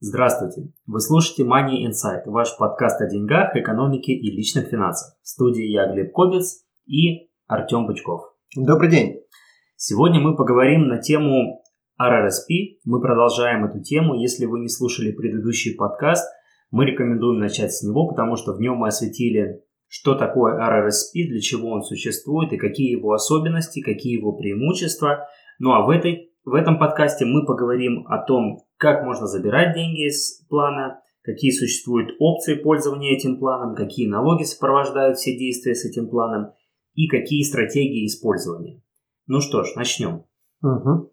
Здравствуйте! Вы слушаете Money Insight, ваш подкаст о деньгах, экономике и личных финансах. В студии я Глеб Кобец и Артем Бычков. Добрый день! Сегодня мы поговорим на тему RRSP. Мы продолжаем эту тему. Если вы не слушали предыдущий подкаст, мы рекомендуем начать с него, потому что в нем мы осветили, что такое RRSP, для чего он существует и какие его особенности, какие его преимущества. Ну а в, этой, в этом подкасте мы поговорим о том, как можно забирать деньги из плана, какие существуют опции пользования этим планом, какие налоги сопровождают все действия с этим планом и какие стратегии использования. Ну что ж, начнем. Угу.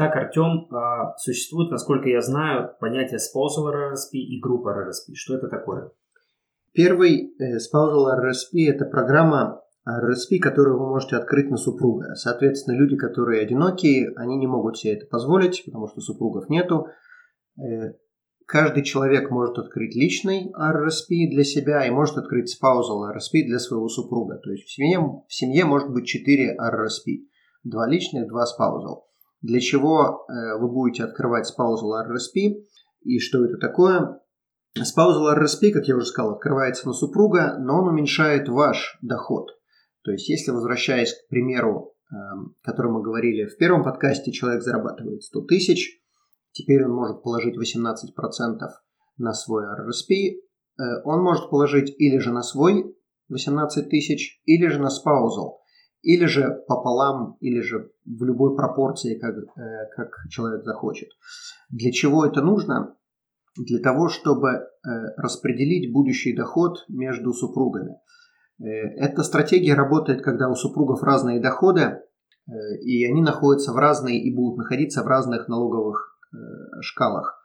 Итак, Артем, а, существует, насколько я знаю, понятие spousal RRSP и группа RRSP. Что это такое? Первый э, spousal RRSP – это программа RRSP, которую вы можете открыть на супруга. Соответственно, люди, которые одинокие, они не могут себе это позволить, потому что супругов нету. Э, каждый человек может открыть личный RRSP для себя и может открыть spousal RRSP для своего супруга. То есть в семье, в семье может быть 4 RRSP. Два личных, два spousal для чего э, вы будете открывать spousal RRSP и что это такое. Spousal RRSP, как я уже сказал, открывается на супруга, но он уменьшает ваш доход. То есть, если возвращаясь к примеру, эм, который мы говорили в первом подкасте, человек зарабатывает 100 тысяч, теперь он может положить 18% на свой RRSP, э, он может положить или же на свой 18 тысяч, или же на spousal или же пополам, или же в любой пропорции, как, э, как человек захочет. Для чего это нужно? Для того, чтобы э, распределить будущий доход между супругами. Э, эта стратегия работает, когда у супругов разные доходы, и они находятся в разные и будут находиться в разных налоговых шкалах.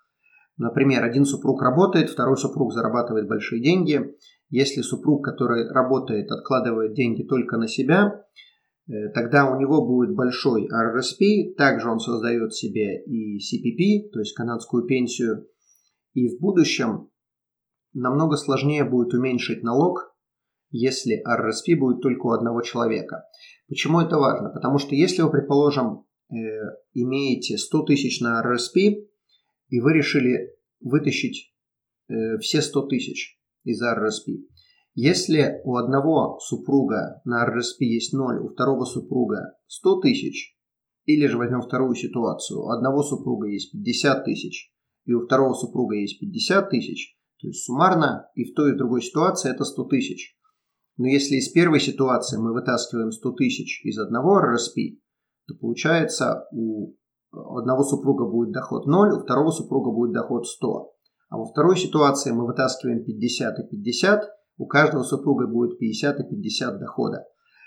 Например, один супруг работает, второй супруг зарабатывает большие деньги. Если супруг, который работает, откладывает деньги только на себя, Э, тогда у него будет большой RRSP, также он создает себе и CPP, то есть канадскую пенсию, и в будущем намного сложнее будет уменьшить налог, если RRSP будет только у одного человека. Почему это важно? Потому что если вы, предположим, э, имеете 100 тысяч на RRSP, и вы решили вытащить э, все 100 тысяч из RRSP, если у одного супруга на РРСП есть 0, у второго супруга 100 тысяч, или же возьмем вторую ситуацию, у одного супруга есть 50 тысяч, и у второго супруга есть 50 тысяч, то есть суммарно и в той и в другой ситуации это 100 тысяч. Но если из первой ситуации мы вытаскиваем 100 тысяч из одного РРСП, то получается у одного супруга будет доход 0, у второго супруга будет доход 100. А во второй ситуации мы вытаскиваем 50 и 50, у каждого супруга будет 50 и 50 дохода.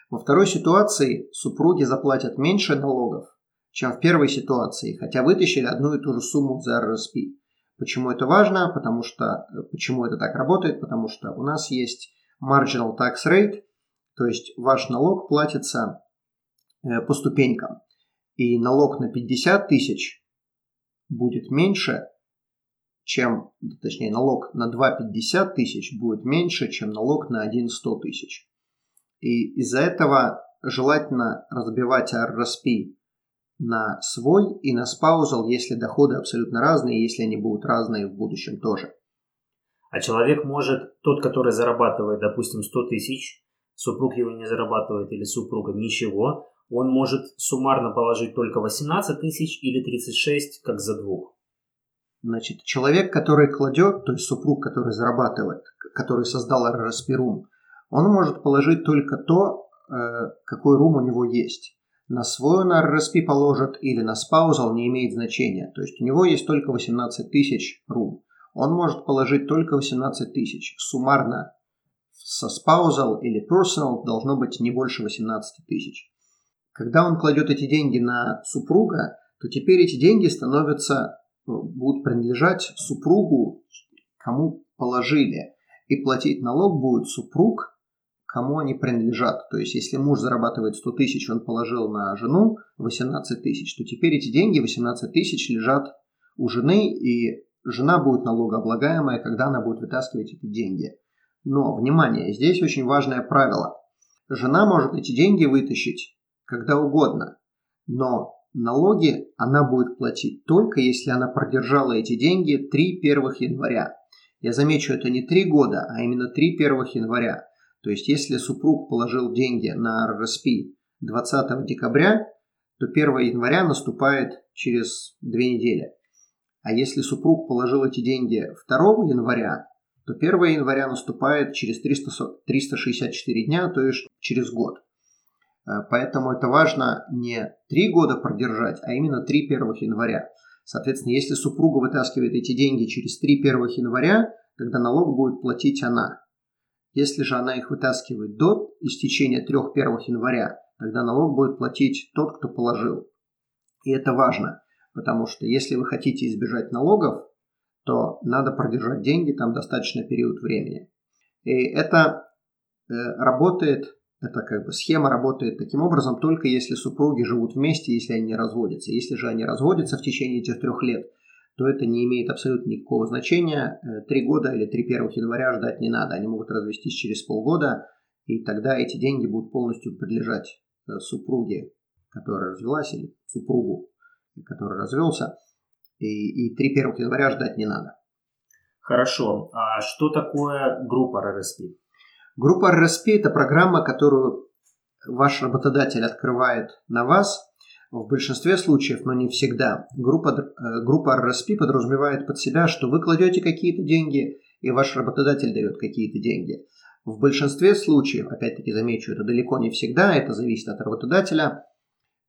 Во второй ситуации супруги заплатят меньше налогов, чем в первой ситуации, хотя вытащили одну и ту же сумму за РРСП. Почему это важно? Потому что, почему это так работает? Потому что у нас есть marginal tax rate, то есть ваш налог платится э, по ступенькам. И налог на 50 тысяч будет меньше, чем, точнее, налог на 2,50 тысяч будет меньше, чем налог на 1,100 тысяч. И из-за этого желательно разбивать RRSP на свой и на спаузал, если доходы абсолютно разные, если они будут разные в будущем тоже. А человек может, тот, который зарабатывает, допустим, 100 тысяч, супруг его не зарабатывает или супруга ничего, он может суммарно положить только 18 тысяч или 36, как за двух. Значит, человек, который кладет, то есть супруг, который зарабатывает, который создал RRSP рум, он может положить только то, э, какой рум у него есть. На свой он RRSP положит или на спаузал не имеет значения. То есть у него есть только 18 тысяч рум. Он может положить только 18 тысяч. Суммарно со спаузал или personal должно быть не больше 18 тысяч. Когда он кладет эти деньги на супруга, то теперь эти деньги становятся будут принадлежать супругу кому положили. И платить налог будет супруг, кому они принадлежат. То есть, если муж зарабатывает 100 тысяч, он положил на жену 18 тысяч, то теперь эти деньги, 18 тысяч, лежат у жены, и жена будет налогооблагаемая, когда она будет вытаскивать эти деньги. Но, внимание, здесь очень важное правило. Жена может эти деньги вытащить когда угодно, но налоги она будет платить только если она продержала эти деньги 3 первых января. Я замечу, это не 3 года, а именно 3 первых января. То есть, если супруг положил деньги на РРСП 20 декабря, то 1 января наступает через 2 недели. А если супруг положил эти деньги 2 января, то 1 января наступает через 300, 364 дня, то есть через год. Э, поэтому это важно не 3 года продержать, а именно 3 1 января. Соответственно, если супруга вытаскивает эти деньги через 3 1 января, тогда налог будет платить она. Если же она их вытаскивает до истечения 3 1 января, тогда налог будет платить тот, кто положил. И это важно, потому что если вы хотите избежать налогов, то надо продержать деньги там достаточный период времени. И это э, работает, эта как бы схема работает таким образом только если супруги живут вместе, если они не разводятся. Если же они разводятся в течение этих трех лет, то это не имеет абсолютно никакого значения. Э, три года или три первых января ждать не надо. Они могут развестись через полгода, и тогда эти деньги будут полностью принадлежать э, супруге, которая развелась, или супругу, который развелся и, и 3 1 января ждать не надо. Хорошо. А что такое группа RRSP? Группа RRSP – это программа, которую ваш работодатель открывает на вас. В большинстве случаев, но не всегда, группа, э, группа RRSP подразумевает под себя, что вы кладете какие-то деньги, и ваш работодатель дает какие-то деньги. В большинстве случаев, опять-таки замечу, это далеко не всегда, это зависит от работодателя,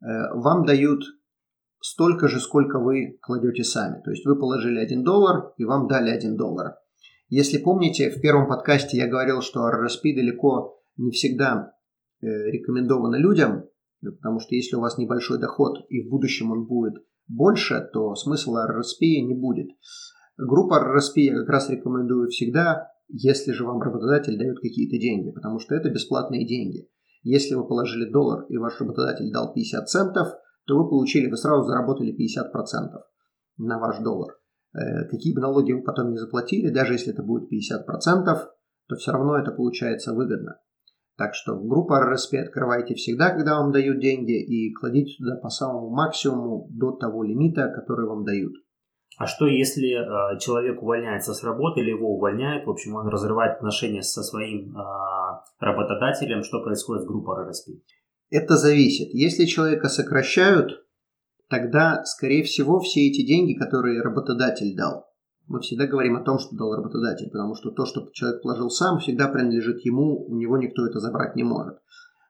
э, вам дают столько же, сколько вы кладете сами. То есть вы положили 1 доллар и вам дали 1 доллар. Если помните, в первом подкасте я говорил, что RRSP далеко не всегда э, рекомендовано людям, потому что если у вас небольшой доход и в будущем он будет больше, то смысла RRSP не будет. Группа RRSP я как раз рекомендую всегда, если же вам работодатель дает какие-то деньги, потому что это бесплатные деньги. Если вы положили доллар и ваш работодатель дал 50 центов – то вы получили, вы сразу заработали 50% на ваш доллар. Э, какие бы налоги вы потом не заплатили, даже если это будет 50%, то все равно это получается выгодно. Так что в группу RRSP открывайте всегда, когда вам дают деньги, и кладите туда по самому максимуму до того лимита, который вам дают. А что если э, человек увольняется с работы или его увольняют, в общем, он разрывает отношения со своим э, работодателем, что происходит с группой RRSP? Это зависит. Если человека сокращают, тогда, скорее всего, все эти деньги, которые работодатель дал, мы всегда говорим о том, что дал работодатель, потому что то, что человек положил сам, всегда принадлежит ему, у него никто это забрать не может.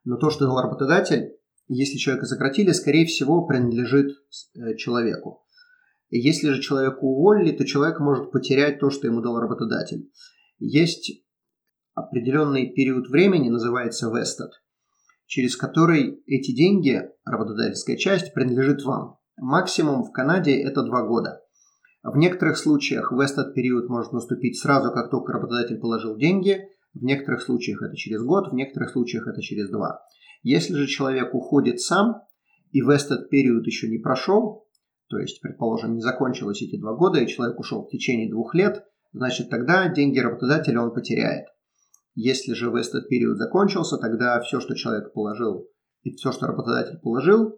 Но то, что дал работодатель, если человека сократили, скорее всего, принадлежит э, человеку. Если же человеку уволили, то человек может потерять то, что ему дал работодатель. Есть определенный период времени, называется vested – через который эти деньги, работодательская часть, принадлежит вам. Максимум в Канаде это два года. В некоторых случаях в этот период может наступить сразу, как только работодатель положил деньги, в некоторых случаях это через год, в некоторых случаях это через два. Если же человек уходит сам, и в этот период еще не прошел, то есть, предположим, не закончилось эти два года, и человек ушел в течение двух лет, значит тогда деньги работодателя он потеряет. Если же vested период закончился, тогда все, что человек положил, и все, что работодатель положил,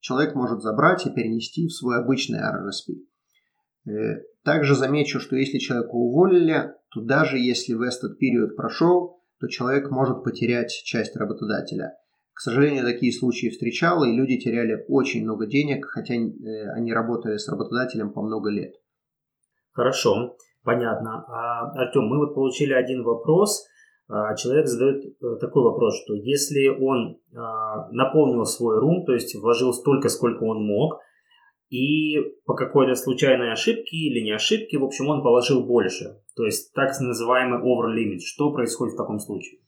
человек может забрать и перенести в свой обычный RRSP. Э, также замечу, что если человека уволили, то даже если vested период прошел, то человек может потерять часть работодателя. К сожалению, такие случаи встречал, и люди теряли очень много денег, хотя э, они работали с работодателем по много лет. Хорошо, понятно. А, Артем, мы вот получили один вопрос – человек задает э, такой вопрос, что если он а, наполнил свой рум, то есть вложил столько, сколько он мог, и по какой-то случайной ошибке или не ошибке, в общем, он положил больше, то есть так называемый over limit. Что происходит в таком случае?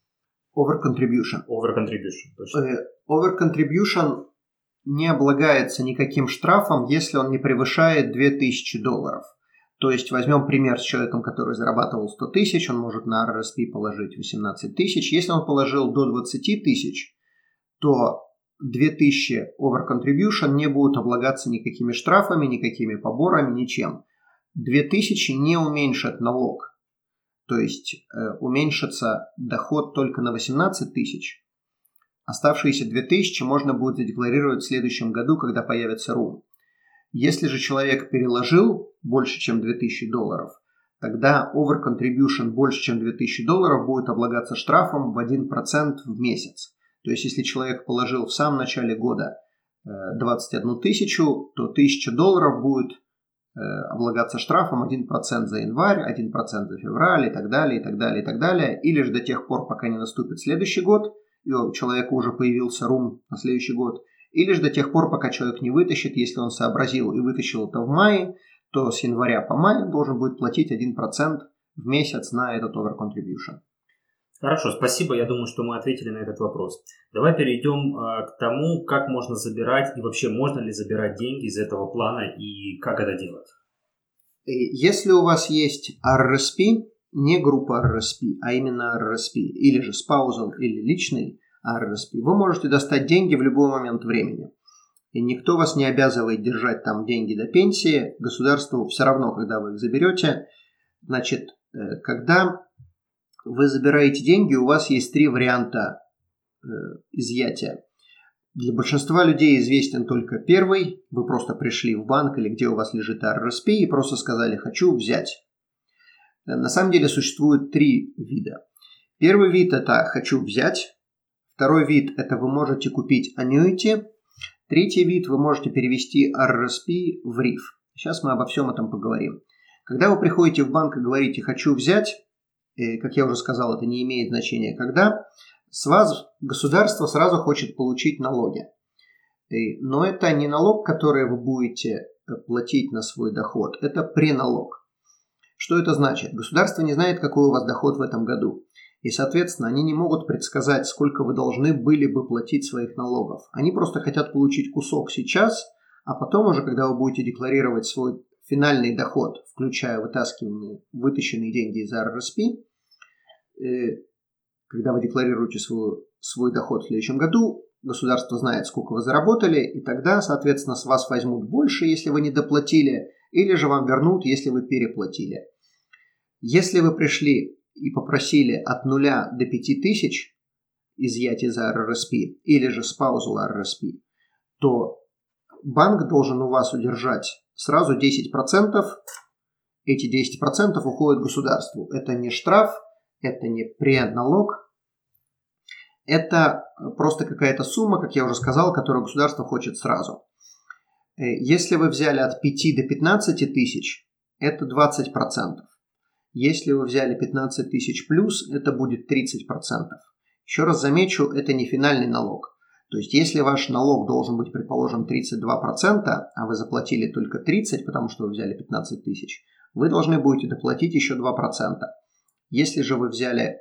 Over contribution. Over contribution, точно. Э, over contribution не облагается никаким штрафом, если он не превышает 2000 долларов. То есть возьмем пример с человеком, который зарабатывал 100 тысяч, он может на RRSP положить 18 тысяч. Если он положил до 20 тысяч, то 2000 over contribution не будут облагаться никакими штрафами, никакими поборами, ничем. 2000 не уменьшат налог. То есть э, уменьшится доход только на 18 тысяч. Оставшиеся 2000 можно будет задекларировать в следующем году, когда появится рум. Если же человек переложил больше, чем 2000 долларов, тогда over contribution больше, чем 2000 долларов будет облагаться штрафом в 1% в месяц. То есть, если человек положил в самом начале года 21 э, тысячу, то 1000 долларов будет э, облагаться штрафом 1% за январь, 1% за февраль и так далее, и так далее, и так далее. Или же до тех пор, пока не наступит следующий год, и у человека уже появился рум на следующий год, или же до тех пор, пока человек не вытащит, если он сообразил и вытащил это в мае, то с января по май должен будет платить 1% в месяц на этот over contribution. Хорошо, спасибо. Я думаю, что мы ответили на этот вопрос. Давай перейдем э, к тому, как можно забирать и вообще можно ли забирать деньги из этого плана и как это делать. Если у вас есть RRSP, не группа RRSP, а именно RRSP, или же spousal, или личный RRSP, вы можете достать деньги в любой момент времени. И никто вас не обязывает держать там деньги до пенсии. Государству все равно, когда вы их заберете. Значит, э, когда вы забираете деньги, у вас есть три варианта э, изъятия. Для большинства людей известен только первый. Вы просто пришли в банк или где у вас лежит RRSP и просто сказали «хочу взять». Э, на самом деле существует три вида. Первый вид – это «хочу взять». Второй вид – это вы можете купить annuity. Третий вид – вы можете перевести RRSP в RIF. Сейчас мы обо всем этом поговорим. Когда вы приходите в банк и говорите «хочу взять», и, как я уже сказал, это не имеет значения когда, с вас государство сразу хочет получить налоги. И, но это не налог, который вы будете э, платить на свой доход, это преналог. Что это значит? Государство не знает, какой у вас доход в этом году. И, соответственно, они не могут предсказать, сколько вы должны были бы платить своих налогов. Они просто хотят получить кусок сейчас, а потом уже, когда вы будете декларировать свой финальный доход, включая вытаскиванные, вытащенные деньги из RRSP, э, когда вы декларируете свой, свой доход в следующем году, государство знает, сколько вы заработали, и тогда, соответственно, с вас возьмут больше, если вы не доплатили, или же вам вернут, если вы переплатили. Если вы пришли и попросили от нуля до 5000 изъятия за RRSP или же спаузу RRSP, то банк должен у вас удержать сразу 10%. Эти 10% уходят государству. Это не штраф, это не преналог, это просто какая-то сумма, как я уже сказал, которую государство хочет сразу. Э, если вы взяли от 5 до 15 тысяч, это 20%. Если вы взяли 15 тысяч плюс, это будет 30%. Еще раз замечу, это не финальный налог. То есть, если ваш налог должен быть, предположим, 32%, а вы заплатили только 30%, потому что вы взяли 15 тысяч, вы должны будете доплатить еще 2%. Если же вы взяли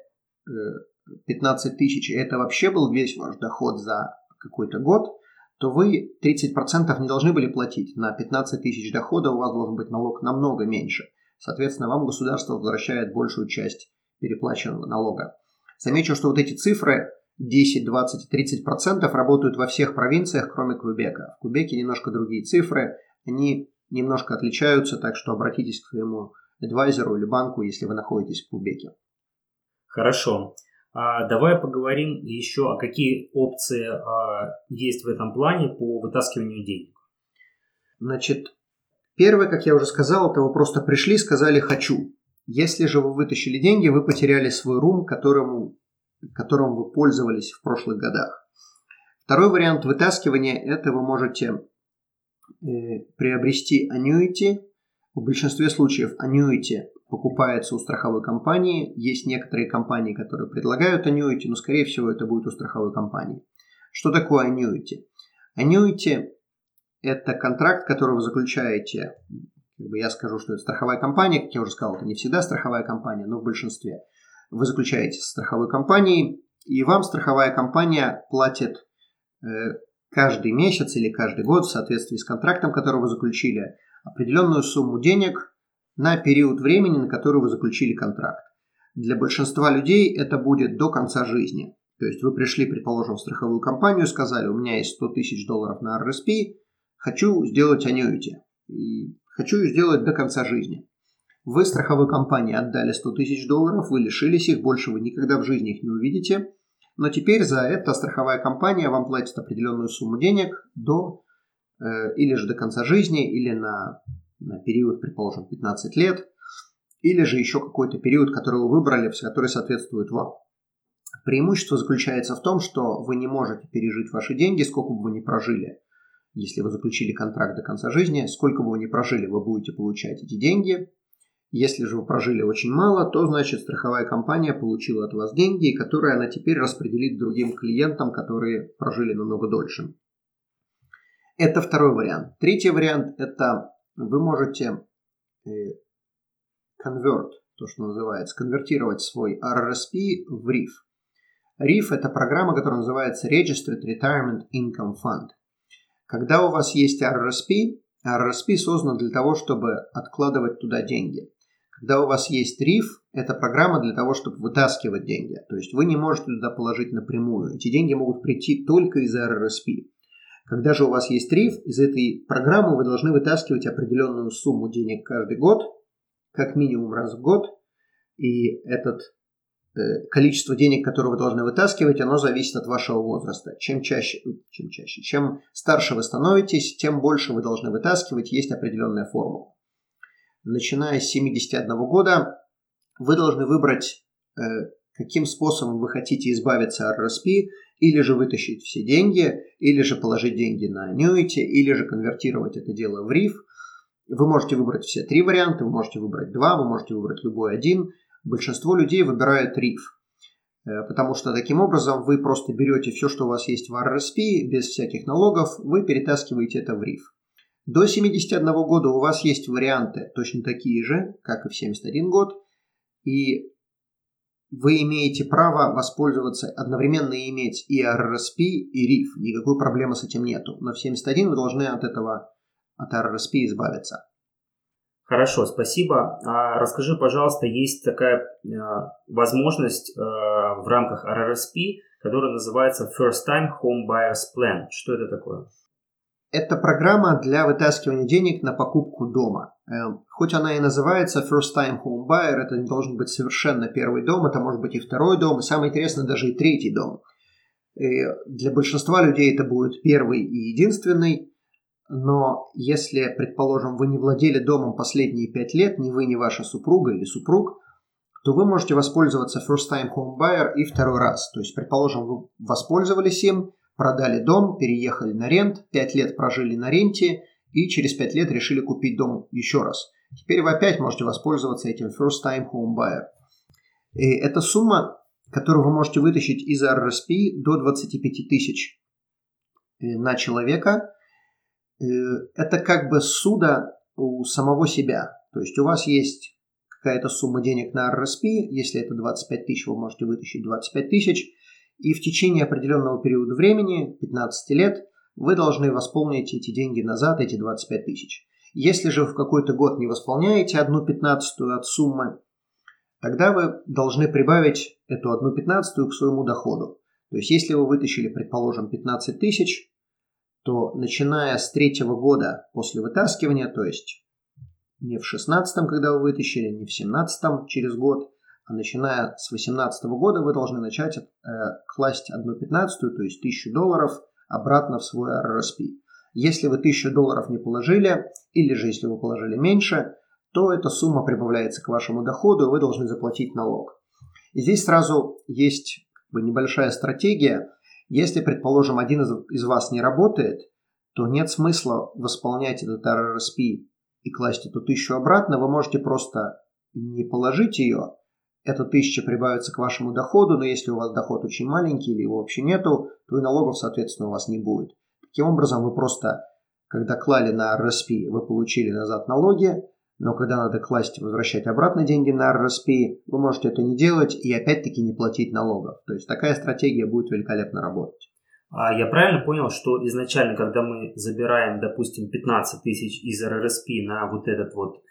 15 э, тысяч, и это вообще был весь ваш доход за какой-то год, то вы 30% не должны были платить. На 15 тысяч дохода у вас должен быть налог намного меньше. Соответственно, вам государство возвращает большую часть переплаченного налога. Замечу, что вот эти цифры 10, 20, 30 процентов работают во всех провинциях, кроме Квебека. В Квебеке немножко другие цифры, они немножко отличаются, так что обратитесь к своему адвайзеру или банку, если вы находитесь в Квебеке. Хорошо. А давай поговорим еще, о какие опции а, есть в этом плане по вытаскиванию денег. Значит, первое, как я уже сказал, это вы просто пришли, сказали «хочу». Если же вы вытащили деньги, вы потеряли свой рум, которому которым вы пользовались в прошлых годах. Второй вариант вытаскивания – это вы можете э, приобрести annuity. В большинстве случаев annuity покупается у страховой компании. Есть некоторые компании, которые предлагают annuity, но скорее всего это будет у страховой компании. Что такое annuity? Annuity – это контракт, который вы заключаете. Я скажу, что это страховая компания, как я уже сказал, это не всегда страховая компания, но в большинстве – вы заключаете с страховой компанией, и вам страховая компания платит э, каждый месяц или каждый год в соответствии с контрактом, который вы заключили, определенную сумму денег на период времени, на который вы заключили контракт. Для большинства людей это будет до конца жизни. То есть вы пришли, предположим, в страховую компанию, сказали, у меня есть 100 тысяч долларов на RSP, хочу сделать annuity. И хочу сделать до конца жизни. Вы страховой компании отдали 100 тысяч долларов, вы лишились их, больше вы никогда в жизни их не увидите. Но теперь за это страховая компания вам платит определенную сумму денег до э, или же до конца жизни, или на, на период, предположим, 15 лет, или же еще какой-то период, который вы выбрали, который соответствует вам. Преимущество заключается в том, что вы не можете пережить ваши деньги, сколько бы вы ни прожили. Если вы заключили контракт до конца жизни, сколько бы вы ни прожили, вы будете получать эти деньги, если же вы прожили очень мало, то значит страховая компания получила от вас деньги, которые она теперь распределит другим клиентам, которые прожили намного дольше. Это второй вариант. Третий вариант – это вы можете конверт, э, то, что называется, конвертировать свой RRSP в RIF. RIF – это программа, которая называется Registered Retirement Income Fund. Когда у вас есть RRSP, RRSP создан для того, чтобы откладывать туда деньги. Когда у вас есть RIF, это программа для того, чтобы вытаскивать деньги. То есть вы не можете туда положить напрямую. Эти деньги могут прийти только из RRSP. Когда же у вас есть RIF, из этой программы вы должны вытаскивать определенную сумму денег каждый год, как минимум раз в год. И этот количество денег, которое вы должны вытаскивать, оно зависит от вашего возраста. Чем чаще, чем чаще, чем старше вы становитесь, тем больше вы должны вытаскивать. Есть определенная формула начиная с 71 года, вы должны выбрать, э, каким способом вы хотите избавиться от RSP, или же вытащить все деньги, или же положить деньги на annuity, или же конвертировать это дело в RIF. Вы можете выбрать все три варианта, вы можете выбрать два, вы можете выбрать любой один. Большинство людей выбирают RIF, э, потому что таким образом вы просто берете все, что у вас есть в RSP, без всяких налогов, вы перетаскиваете это в RIF. До 71 года у вас есть варианты точно такие же, как и в 71 год, и вы имеете право воспользоваться, одновременно иметь и RRSP, и RIF. Никакой проблемы с этим нету. Но в 71 вы должны от этого, от RRSP избавиться. Хорошо, спасибо. А расскажи, пожалуйста, есть такая э, возможность э, в рамках RRSP, которая называется First Time Home Buyers Plan. Что это такое? Это программа для вытаскивания денег на покупку дома. Эм, хоть она и называется First Time Home Buyer, это не должен быть совершенно первый дом, это может быть и второй дом, и самое интересное, даже и третий дом. И для большинства людей это будет первый и единственный, но если, предположим, вы не владели домом последние пять лет, ни вы, ни ваша супруга или супруг, то вы можете воспользоваться First Time Home Buyer и второй раз. То есть, предположим, вы воспользовались им, продали дом, переехали на рент, 5 лет прожили на ренте и через 5 лет решили купить дом еще раз. Теперь вы опять можете воспользоваться этим First Time Home Buyer. И эта сумма, которую вы можете вытащить из RRSP до 25 тысяч э, на человека, это как бы суда у самого себя. То есть у вас есть какая-то сумма денег на RRSP, если это 25 тысяч, вы можете вытащить 25 тысяч, и в течение определенного периода времени, 15 лет, вы должны восполнить эти деньги назад, эти 25 тысяч. Если же в какой-то год не восполняете одну пятнадцатую от суммы, тогда вы должны прибавить эту одну пятнадцатую к своему доходу. То есть если вы вытащили, предположим, 15 тысяч, то начиная с третьего года после вытаскивания, то есть не в 16 когда вы вытащили, не в 17 через год, а начиная с 2018 года вы должны начать э, класть 1 пятнадцатую, то есть 1000 долларов, обратно в свой RRSP. Если вы 1000 долларов не положили, или же если вы положили меньше, то эта сумма прибавляется к вашему доходу, и вы должны заплатить налог. И здесь сразу есть небольшая стратегия. Если, предположим, один из, из вас не работает, то нет смысла восполнять этот RRSP и класть эту тысячу обратно. Вы можете просто не положить ее, эта тысяча прибавится к вашему доходу, но если у вас доход очень маленький или его вообще нету, то и налогов, соответственно, у вас не будет. Таким образом, вы просто, когда клали на RSP, вы получили назад налоги, но когда надо класть и возвращать обратно деньги на RSP, вы можете это не делать и опять-таки не платить налогов. То есть такая стратегия будет великолепно работать. А я правильно понял, что изначально, когда мы забираем, допустим, 15 тысяч из RRSP на вот этот вот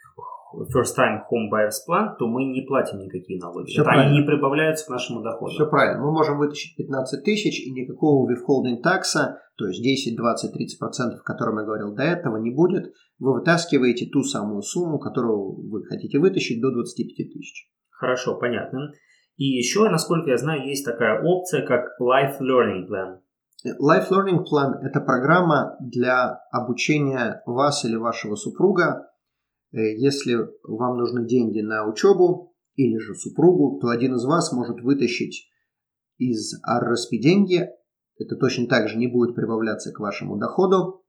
First Time Home Buyers Plan, то мы не платим никакие налоги. Все Это правильно. они не прибавляются к нашему доходу. Все правильно. Мы можем вытащить 15 тысяч и никакого withholding такса, то есть 10, 20, 30 процентов, о котором я говорил до этого, не будет. Вы вытаскиваете ту самую сумму, которую вы хотите вытащить до 25 тысяч. Хорошо, понятно. И еще, насколько я знаю, есть такая опция, как Life Learning Plan. Life Learning Plan – это программа для обучения вас или вашего супруга. Э, Если вам нужны деньги на учебу или же супругу, то один из вас может вытащить из RRSP деньги. Это точно так же не будет прибавляться к вашему доходу.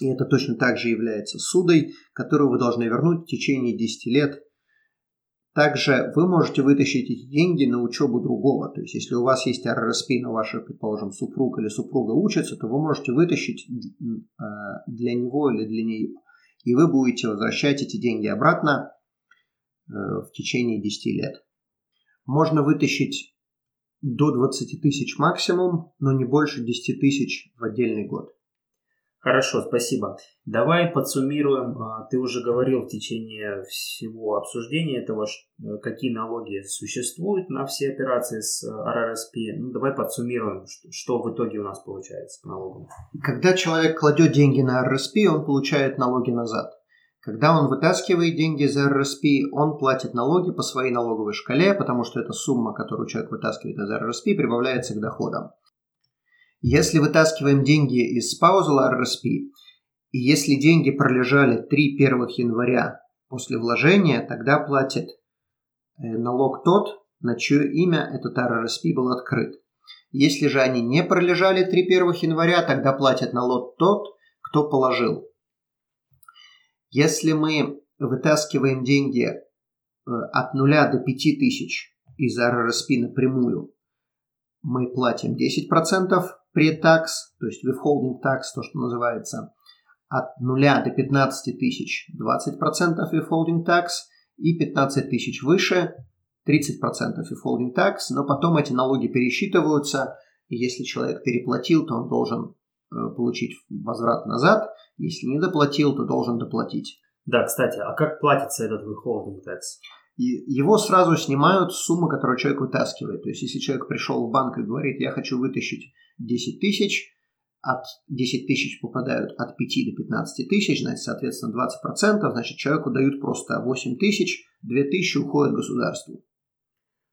И это точно так же является судой, которую вы должны вернуть в течение 10 лет также вы можете вытащить эти деньги на учебу другого. То есть, если у вас есть RRSP, но ваш, предположим, супруг или супруга учится, то вы можете вытащить э, для него или для нее. И вы будете возвращать эти деньги обратно э, в течение 10 лет. Можно вытащить до 20 тысяч максимум, но не больше 10 тысяч в отдельный год. Хорошо, спасибо. Давай подсуммируем. А, Ты уже говорил в течение всего обсуждения этого, э, какие налоги существуют на все операции с э, RRSP. Ну, давай подсуммируем, что, в итоге у нас получается по налогам. Когда человек кладет деньги на RRSP, он получает налоги назад. Когда он вытаскивает деньги из RRSP, он платит налоги по своей налоговой шкале, потому что эта сумма, которую человек вытаскивает из RRSP, прибавляется к доходам. Если вытаскиваем деньги из spousal RRSP, и если деньги пролежали 3 первых января после вложения, тогда платит э, налог тот, на чье имя этот RRSP был открыт. Если же они не пролежали 3 первых января, тогда платит налог тот, кто положил. Если мы вытаскиваем деньги э, от 0 до 5 тысяч из RRSP напрямую, мы платим 10% претакс, то есть withholding tax, то, что называется, от 0 до 15 тысяч 20% withholding tax и 15 тысяч выше 30% withholding tax, но потом эти налоги пересчитываются, и если человек переплатил, то он должен э, получить возврат назад, если не доплатил, то должен доплатить. Да, кстати, а как платится этот withholding tax? Его сразу снимают с суммы, которую человек вытаскивает. То есть, если человек пришел в банк и говорит, я хочу вытащить 10 тысяч, от 10 тысяч попадают от 5 до 15 тысяч, значит, соответственно, 20%, значит, человеку дают просто 8 тысяч, 2 тысячи уходят государству.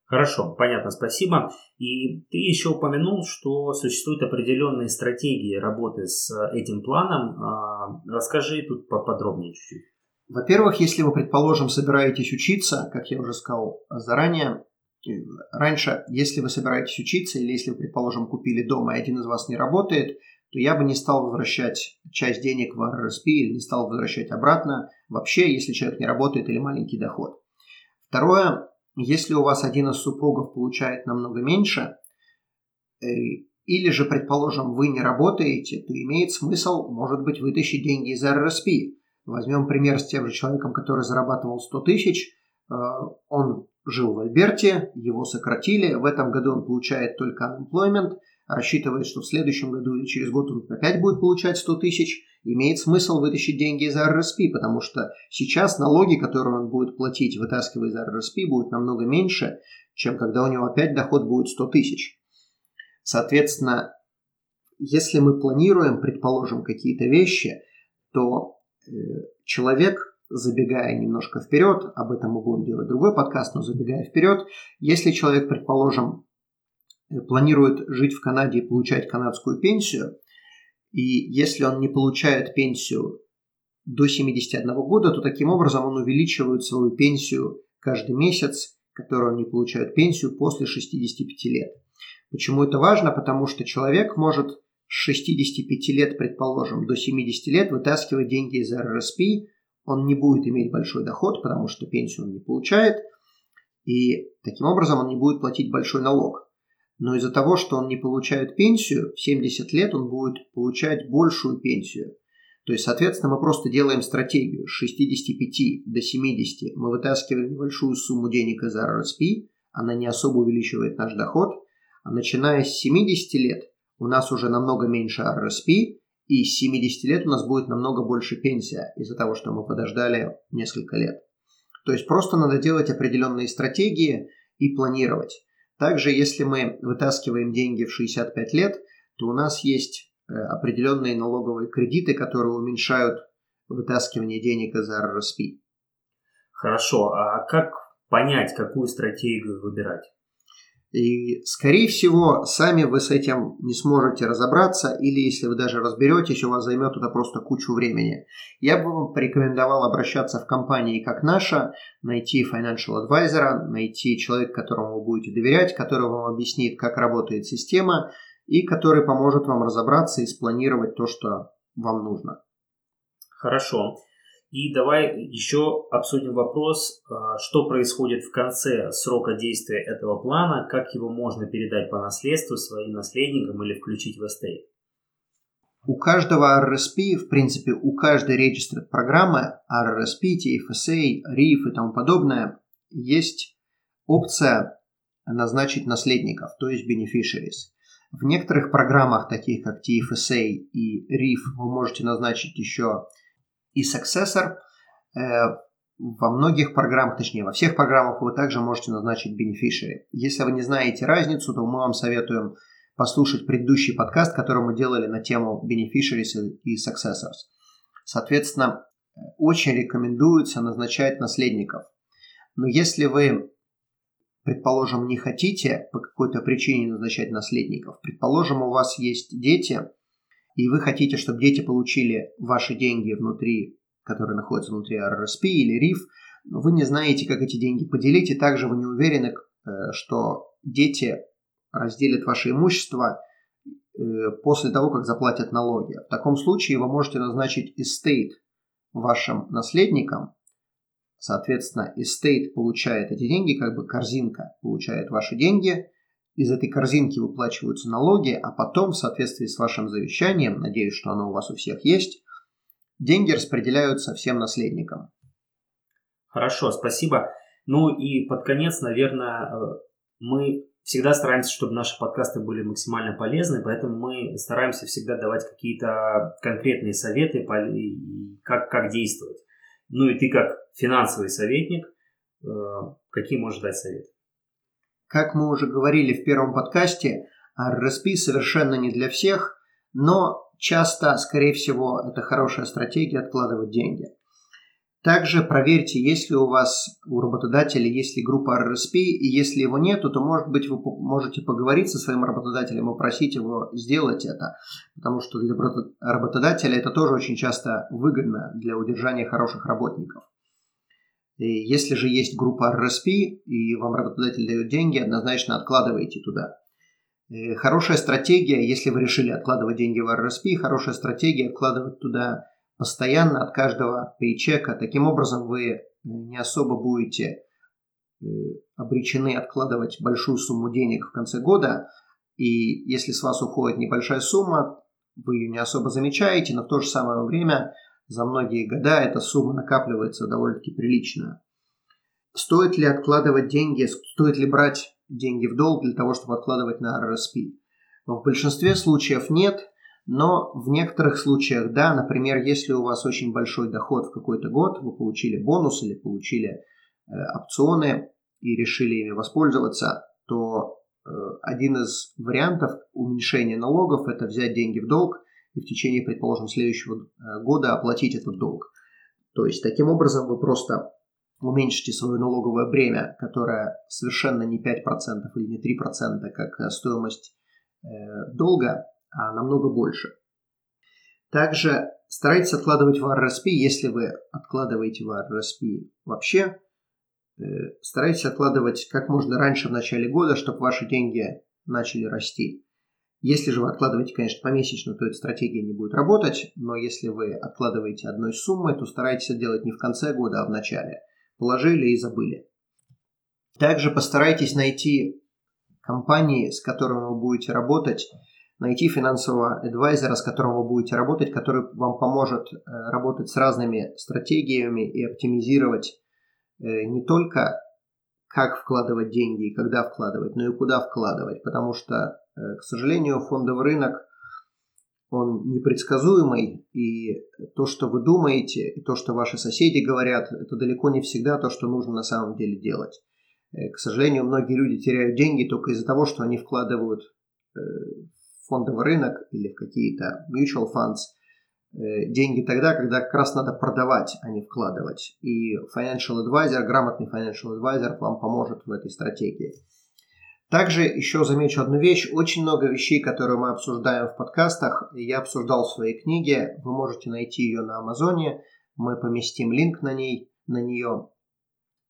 Хорошо, понятно, спасибо. И ты еще упомянул, что существуют определенные стратегии работы с этим планом. А, Расскажи тут поподробнее чуть-чуть. Во-первых, если вы, предположим, собираетесь учиться, как я уже сказал заранее, э, раньше, если вы собираетесь учиться, или если вы, предположим, купили дом, и один из вас не работает, то я бы не стал возвращать часть денег в RRSP или не стал возвращать обратно вообще, если человек не работает или маленький доход. Второе, если у вас один из супругов получает намного меньше, э, или же, предположим, вы не работаете, то имеет смысл, может быть, вытащить деньги из RRSP. Возьмем пример с тем же человеком, который зарабатывал 100 тысяч. Э, Он жил в Альберте, его сократили. В этом году он получает только unemployment, рассчитывает, что в следующем году или через год он опять будет получать 100 тысяч. Имеет смысл вытащить деньги из RRSP, потому что сейчас налоги, которые он будет платить, вытаскивая из RRSP, будут намного меньше, чем когда у него опять доход будет 100 тысяч. Соответственно, если мы планируем, предположим, какие-то вещи, то человек, забегая немножко вперед, об этом мы будем делать другой подкаст, но забегая вперед, если человек, предположим, э, планирует жить в Канаде и получать канадскую пенсию, и если он не получает пенсию до 71 года, то таким образом он увеличивает свою пенсию каждый месяц, которую он не получает пенсию после 65 лет. Почему это важно? Потому что человек может 65 лет, предположим, до 70 лет вытаскивать деньги из РРСП, он не будет иметь большой доход, потому что пенсию он не получает, и таким образом он не будет платить большой налог. Но из-за того, что он не получает пенсию, в 70 лет он будет получать большую пенсию. То есть, соответственно, мы просто делаем стратегию. С 65 до 70 мы вытаскиваем небольшую сумму денег из РРСП, она не особо увеличивает наш доход, а начиная с 70 лет у нас уже намного меньше RRSP, и с 70 лет у нас будет намного больше пенсия из-за того, что мы подождали несколько лет. То есть просто надо делать определенные стратегии и планировать. Также, если мы вытаскиваем деньги в 65 лет, то у нас есть э, определенные налоговые кредиты, которые уменьшают вытаскивание денег из RRSP. Хорошо, а как понять, какую стратегию выбирать? И, скорее всего, сами вы с этим не сможете разобраться, или если вы даже разберетесь, у вас займет это просто кучу времени. Я бы вам порекомендовал обращаться в компании как наша, найти financial advisor, найти человека, которому вы будете доверять, который вам объяснит, как работает система, и который поможет вам разобраться и спланировать то, что вам нужно. Хорошо. И давай еще обсудим вопрос, а, что происходит в конце срока действия этого плана, как его можно передать по наследству своим наследникам или включить в estate. У каждого RRSP, в принципе, у каждой registered программы RRSP, TFSA, RIF и тому подобное, есть опция назначить наследников, то есть beneficiaries. В некоторых программах, таких как TFSA и RIF, вы можете назначить еще и Successor. Э, во многих программах, точнее во всех программах вы также можете назначить beneficiary. Если вы не знаете разницу, то мы вам советуем послушать предыдущий подкаст, который мы делали на тему beneficiaries и successors. Соответственно, очень рекомендуется назначать наследников. Но если вы, предположим, не хотите по какой-то причине назначать наследников, предположим, у вас есть дети – и вы хотите, чтобы дети получили ваши деньги внутри, которые находятся внутри RRSP или RIF, но вы не знаете, как эти деньги поделить, и также вы не уверены, э, что дети разделят ваше имущество э, после того, как заплатят налоги. В таком случае вы можете назначить estate вашим наследникам, Соответственно, estate получает эти деньги, как бы корзинка получает ваши деньги, из этой корзинки выплачиваются налоги, а потом, в соответствии с вашим завещанием, надеюсь, что оно у вас у всех есть, деньги распределяются всем наследникам. Хорошо, спасибо. Ну и под конец, наверное, э, мы всегда стараемся, чтобы наши подкасты были максимально полезны, поэтому мы стараемся всегда давать какие-то конкретные советы, как, как действовать. Ну и ты как финансовый советник, э, какие можешь дать советы? Как мы уже говорили в первом подкасте, RSP совершенно не для всех, но часто, скорее всего, это хорошая стратегия откладывать деньги. Также проверьте, есть ли у вас, у работодателя, есть ли группа RSP, и если его нету, то, может быть, вы можете поговорить со своим работодателем и просить его сделать это, потому что для работодателя это тоже очень часто выгодно для удержания хороших работников. И если же есть группа RSP, и вам работодатель дает деньги, однозначно откладывайте туда. И хорошая стратегия, если вы решили откладывать деньги в RSP, хорошая стратегия откладывать туда постоянно от каждого пейчека. Таким образом, вы не особо будете э, обречены откладывать большую сумму денег в конце года. И если с вас уходит небольшая сумма, вы ее не особо замечаете, но в то же самое время за многие года эта сумма накапливается довольно-таки приличная. Стоит ли откладывать деньги, стоит ли брать деньги в долг для того, чтобы откладывать на RRSP? В большинстве случаев нет, но в некоторых случаях да. Например, если у вас очень большой доход в какой-то год, вы получили бонус или получили э, опционы и решили ими воспользоваться, то э, один из вариантов уменьшения налогов – это взять деньги в долг и в течение, предположим, следующего э, года оплатить этот долг. То есть таким образом вы просто уменьшите свое налоговое бремя, которое совершенно не 5% или не 3%, как э, стоимость э, долга, а намного больше. Также старайтесь откладывать в RRSP, если вы откладываете в RRSP вообще, старайтесь откладывать как можно раньше в начале года, чтобы ваши деньги начали расти. Если же вы откладываете, конечно, помесячно, то эта стратегия не будет работать, но если вы откладываете одной суммой, то старайтесь это делать не в конце года, а в начале. Положили и забыли. Также постарайтесь найти компании, с которыми вы будете работать, найти финансового адвайзера, с которым вы будете работать, который вам поможет э, работать с разными стратегиями и оптимизировать э, не только как вкладывать деньги и когда вкладывать, но и куда вкладывать, потому что к сожалению, фондовый рынок, он непредсказуемый, и то, что вы думаете, и то, что ваши соседи говорят, это далеко не всегда то, что нужно на самом деле делать. Э, к сожалению, многие люди теряют деньги только из-за того, что они вкладывают э, в фондовый рынок или в какие-то mutual funds э, деньги тогда, когда как раз надо продавать, а не вкладывать. И financial advisor, грамотный financial advisor вам поможет в этой стратегии. Также еще замечу одну вещь. Очень много вещей, которые мы обсуждаем в подкастах, я обсуждал в своей книге. Вы можете найти ее на Амазоне. Мы поместим линк на ней, на нее.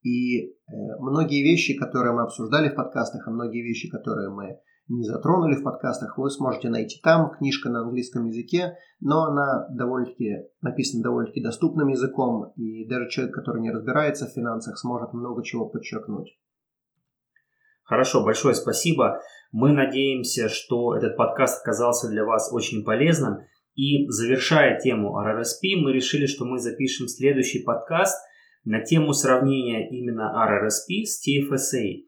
И э, многие вещи, которые мы обсуждали в подкастах, а многие вещи, которые мы не затронули в подкастах, вы сможете найти там. Книжка на английском языке, но она довольно-таки написана довольно-таки доступным языком, и даже человек, который не разбирается в финансах, сможет много чего подчеркнуть. Хорошо, большое спасибо. Мы надеемся, что этот подкаст оказался для вас очень полезным. И завершая тему RRSP, мы решили, что мы запишем следующий подкаст на тему сравнения именно RRSP с TFSA.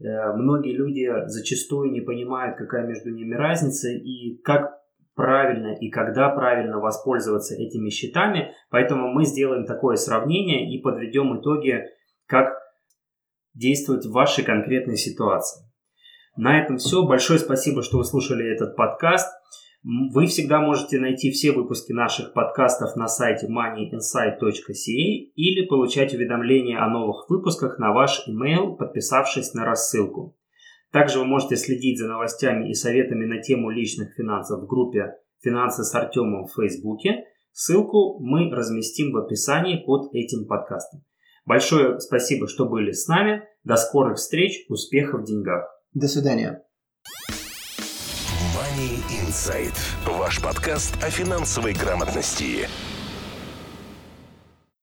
Э, многие люди зачастую не понимают, какая между ними разница и как правильно и когда правильно воспользоваться этими счетами. Поэтому мы сделаем такое сравнение и подведем итоги, действовать в вашей конкретной ситуации. На этом все. Большое спасибо, что вы слушали этот подкаст. Вы всегда можете найти все выпуски наших подкастов на сайте moneyinsight.ca или получать уведомления о новых выпусках на ваш email, подписавшись на рассылку. Также вы можете следить за новостями и советами на тему личных финансов в группе «Финансы с Артемом» в Фейсбуке. Ссылку мы разместим в описании под этим подкастом. Большое спасибо, что были с нами. До скорых встреч, успехов в деньгах. До свидания. Money Insight. Ваш подкаст о финансовой грамотности.